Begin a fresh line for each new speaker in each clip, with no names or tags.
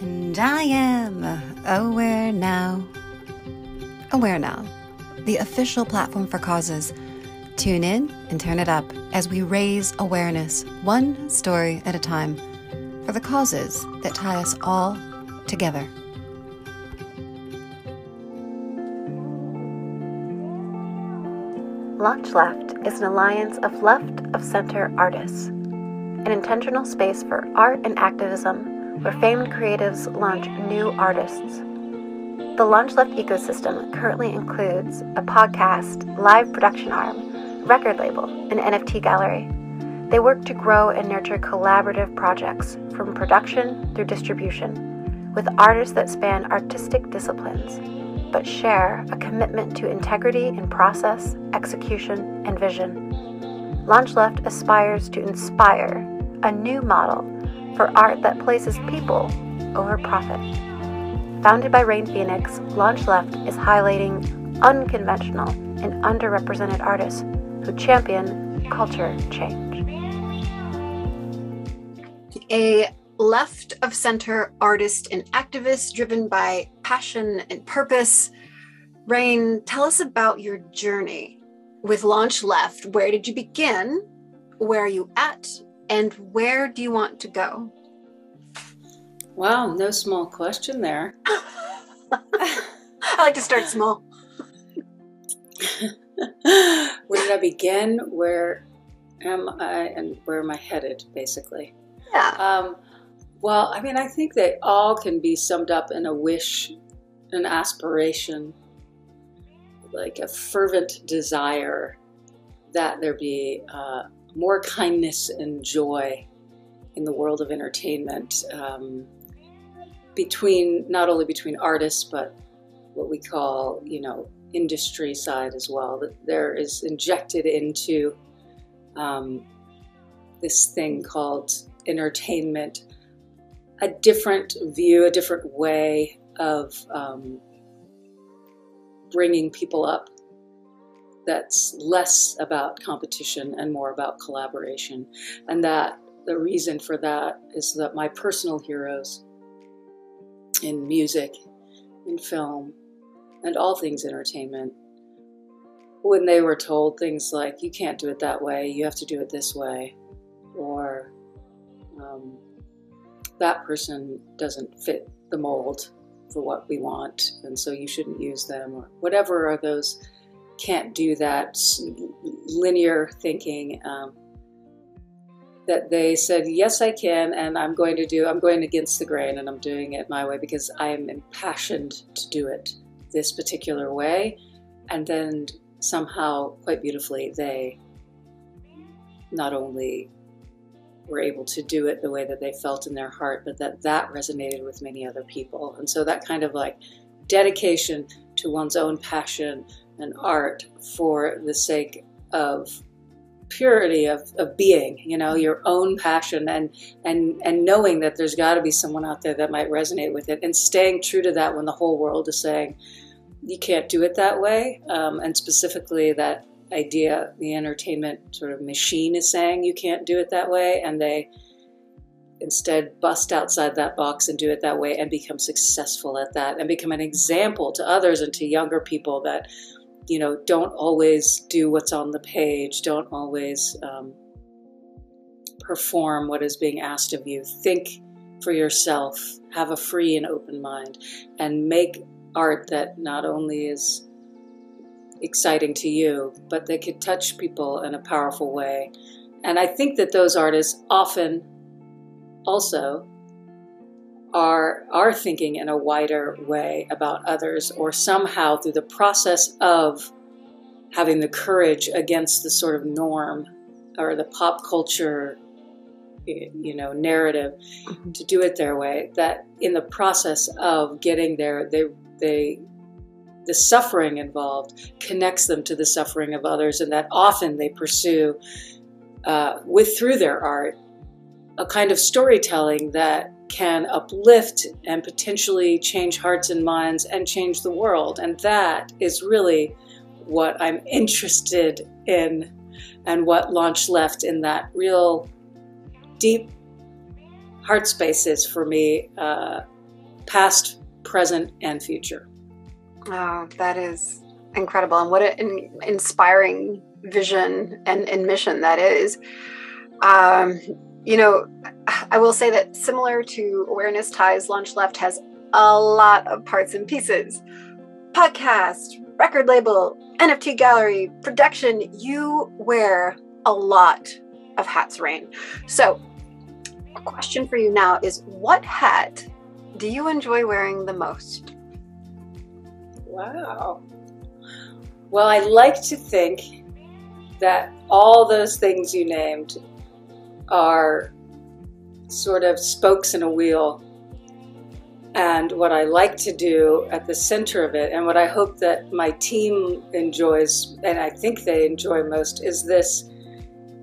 And I am Aware Now. Aware Now, the official platform for causes. Tune in and turn it up as we raise awareness, one story at a time, for the causes that tie us all together.
Launch Left is an alliance of left of center artists, an intentional space for art and activism where famed creatives launch new artists. The Launch Left ecosystem currently includes a podcast, live production arm, record label, and NFT gallery. They work to grow and nurture collaborative projects from production through distribution with artists that span artistic disciplines but share a commitment to integrity in process, execution, and vision. Launch Left aspires to inspire a new model for art that places people over profit. Founded by Rain Phoenix, Launch Left is highlighting unconventional and underrepresented artists who champion culture change.
A left of center artist and activist driven by passion and purpose. Rain, tell us about your journey with Launch Left. Where did you begin? Where are you at? And where do you want to go?
Wow, no small question there.
I like to start small.
where did I begin? Where am I? And where am I headed, basically?
Yeah.
Um, well, I mean, I think they all can be summed up in a wish, an aspiration, like a fervent desire that there be uh, more kindness and joy in the world of entertainment um, between not only between artists but what we call you know industry side as well that there is injected into um, this thing called entertainment a different view, a different way of um, bringing people up that's less about competition and more about collaboration. And that the reason for that is that my personal heroes in music, in film, and all things entertainment, when they were told things like, you can't do it that way, you have to do it this way, or um, that person doesn't fit the mold for what we want, and so you shouldn't use them, or whatever are those can't do that linear thinking. Um, that they said, Yes, I can, and I'm going to do, I'm going against the grain, and I'm doing it my way because I am impassioned to do it this particular way. And then somehow, quite beautifully, they not only were able to do it the way that they felt in their heart, but that that resonated with many other people. And so that kind of like dedication to one's own passion and art for the sake of purity of, of being you know your own passion and and and knowing that there's got to be someone out there that might resonate with it and staying true to that when the whole world is saying you can't do it that way um, and specifically that idea the entertainment sort of machine is saying you can't do it that way and they instead bust outside that box and do it that way and become successful at that and become an example to others and to younger people that you know don't always do what's on the page. Don't always um, perform what is being asked of you. Think for yourself. Have a free and open mind and make art that not only is exciting to you, but they could touch people in a powerful way. And I think that those artists often also are are thinking in a wider way about others or somehow through the process of having the courage against the sort of norm or the pop culture you know narrative mm-hmm. to do it their way that in the process of getting there they they the suffering involved connects them to the suffering of others, and that often they pursue uh, with through their art a kind of storytelling that can uplift and potentially change hearts and minds and change the world. And that is really what I'm interested in and what Launch left in that real deep heart space is for me. Uh, past, present, and future.
Oh, that is incredible. And what an inspiring vision and, and mission that is. Um, you know, I will say that similar to Awareness Ties, Launch Left has a lot of parts and pieces podcast, record label, NFT gallery, production. You wear a lot of hats, Rain. So, a question for you now is what hat do you enjoy wearing the most?
Wow. Well, I like to think that all those things you named are sort of spokes in a wheel. And what I like to do at the center of it, and what I hope that my team enjoys, and I think they enjoy most, is this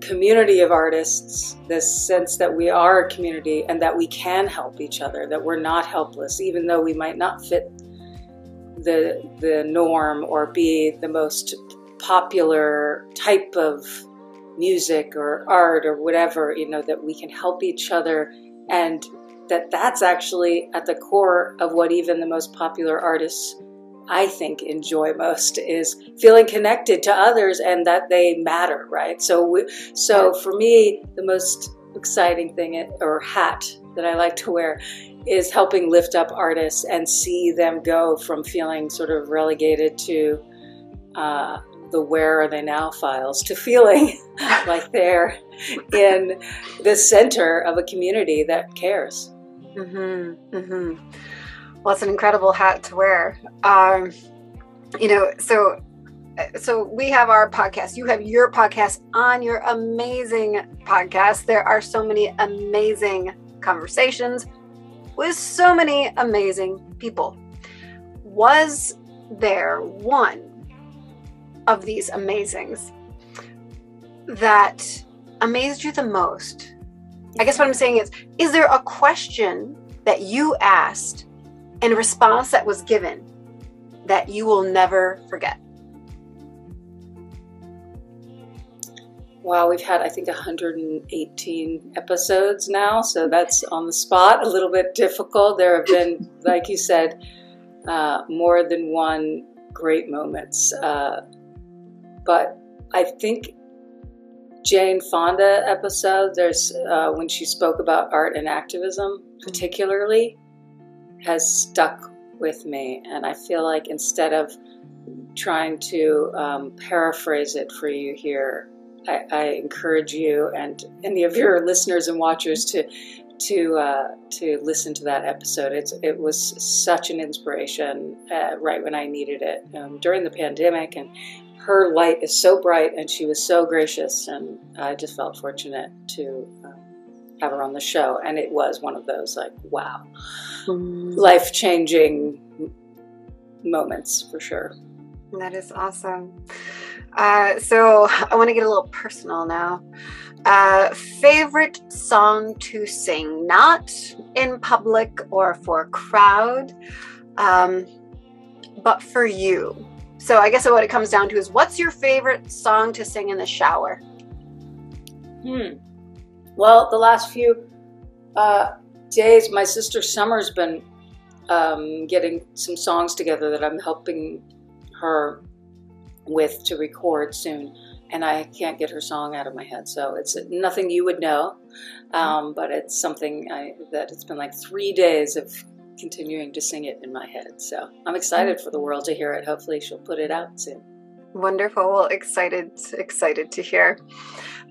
community of artists, this sense that we are a community and that we can help each other, that we're not helpless, even though we might not fit the the norm or be the most popular type of music or art or whatever you know that we can help each other and that that's actually at the core of what even the most popular artists I think enjoy most is feeling connected to others and that they matter, right? So, we, so for me, the most exciting thing or hat that I like to wear is helping lift up artists and see them go from feeling sort of relegated to uh, the where are they now files to feeling like they're in the center of a community that cares.
Mm-hmm, mm-hmm. Well, it's an incredible hat to wear. Um, you know, so so we have our podcast. You have your podcast on your amazing podcast. There are so many amazing conversations with so many amazing people. Was there one of these amazings that amazed you the most? I guess what I'm saying is, is there a question that you asked and a response that was given that you will never forget?
Wow, we've had, I think, 118 episodes now, so that's on the spot, a little bit difficult. There have been, like you said, uh, more than one great moments. Uh, but I think Jane Fonda episode, there's uh, when she spoke about art and activism, particularly, has stuck with me. And I feel like instead of trying to um, paraphrase it for you here, I, I, encourage you and any of your listeners and watchers to to uh, to listen to that episode. It's it was such an inspiration uh, right when I needed it um, during the pandemic, and her light is so bright, and she was so gracious, and I just felt fortunate to. Um, have her on the show, and it was one of those like, wow, mm. life changing moments for sure.
That is awesome. Uh, so I want to get a little personal now. Uh, favorite song to sing, not in public or for crowd, um, but for you. So I guess what it comes down to is what's your favorite song to sing in the shower?
Hmm. Well, the last few uh, days, my sister Summer's been um, getting some songs together that I'm helping her with to record soon, and I can't get her song out of my head. So it's nothing you would know, um, but it's something I, that it's been like three days of continuing to sing it in my head. So I'm excited for the world to hear it. Hopefully, she'll put it out soon.
Wonderful. Well, excited, excited to hear.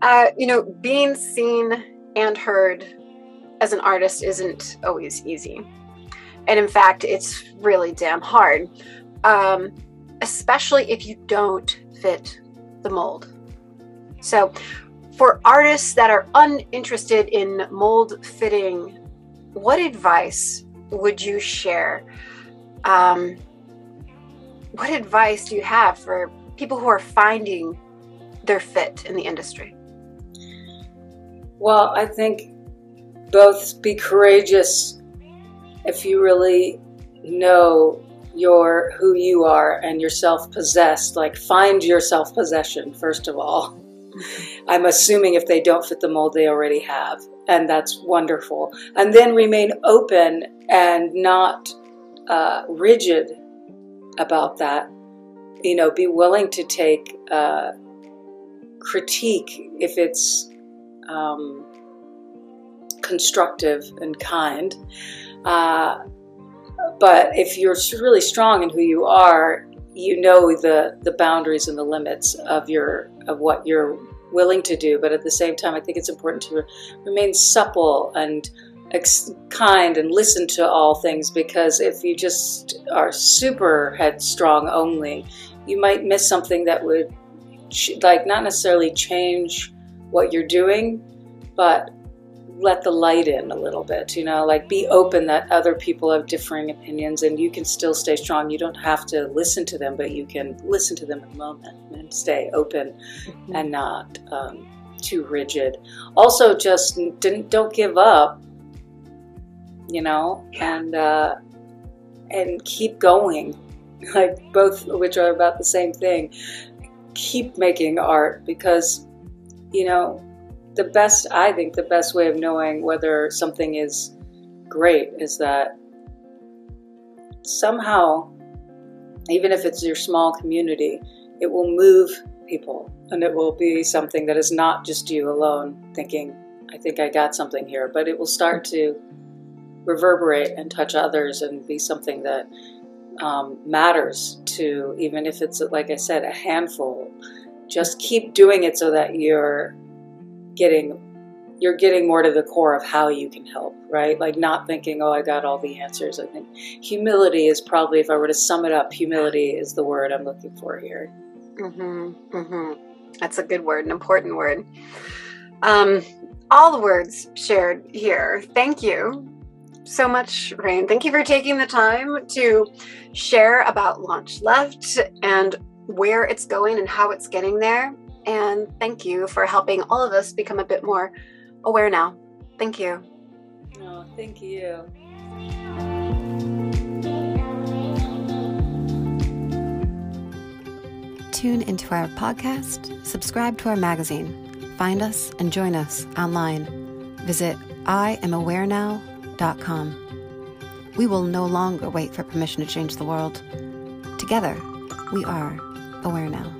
Uh, you know, being seen and heard as an artist isn't always easy. And in fact, it's really damn hard. Um, especially if you don't fit the mold. So, for artists that are uninterested in mold fitting, what advice would you share? Um, what advice do you have for people who are finding their fit in the industry?
Well, I think both be courageous if you really know your who you are and your self-possessed like find your self-possession first of all I'm assuming if they don't fit the mold, they already have. And that's wonderful. And then remain open and not uh, rigid about that. You know, be willing to take uh, critique if it's um, constructive and kind. Uh, but if you're really strong in who you are, you know the the boundaries and the limits of your of what you're willing to do. But at the same time, I think it's important to remain supple and ex- kind and listen to all things because if you just are super headstrong only, you might miss something that would ch- like not necessarily change what you're doing, but let the light in a little bit, you know, like be open that other people have differing opinions and you can still stay strong. You don't have to listen to them, but you can listen to them in the moment and stay open mm-hmm. and not um, too rigid. Also, just didn't, don't give up, you know, and, uh, and keep going, like both which are about the same thing. Keep making art because, you know, the best, I think, the best way of knowing whether something is great is that somehow, even if it's your small community, it will move people and it will be something that is not just you alone thinking, I think I got something here, but it will start to reverberate and touch others and be something that um, matters to, even if it's, like I said, a handful. Just keep doing it so that you're getting you're getting more to the core of how you can help, right? Like not thinking, oh, I got all the answers. I think humility is probably, if I were to sum it up, humility is the word I'm looking for here.
Mm-hmm. Mm-hmm. That's a good word, an important word. Um, all the words shared here. Thank you so much, Rain. Thank you for taking the time to share about Launch Left and where it's going and how it's getting there. And thank you for helping all of us become a bit more aware now. Thank you.
Oh, thank you.
Tune into our podcast, subscribe to our magazine, find us and join us online. Visit IamAwareNow.com. We will no longer wait for permission to change the world. Together, we are aware now.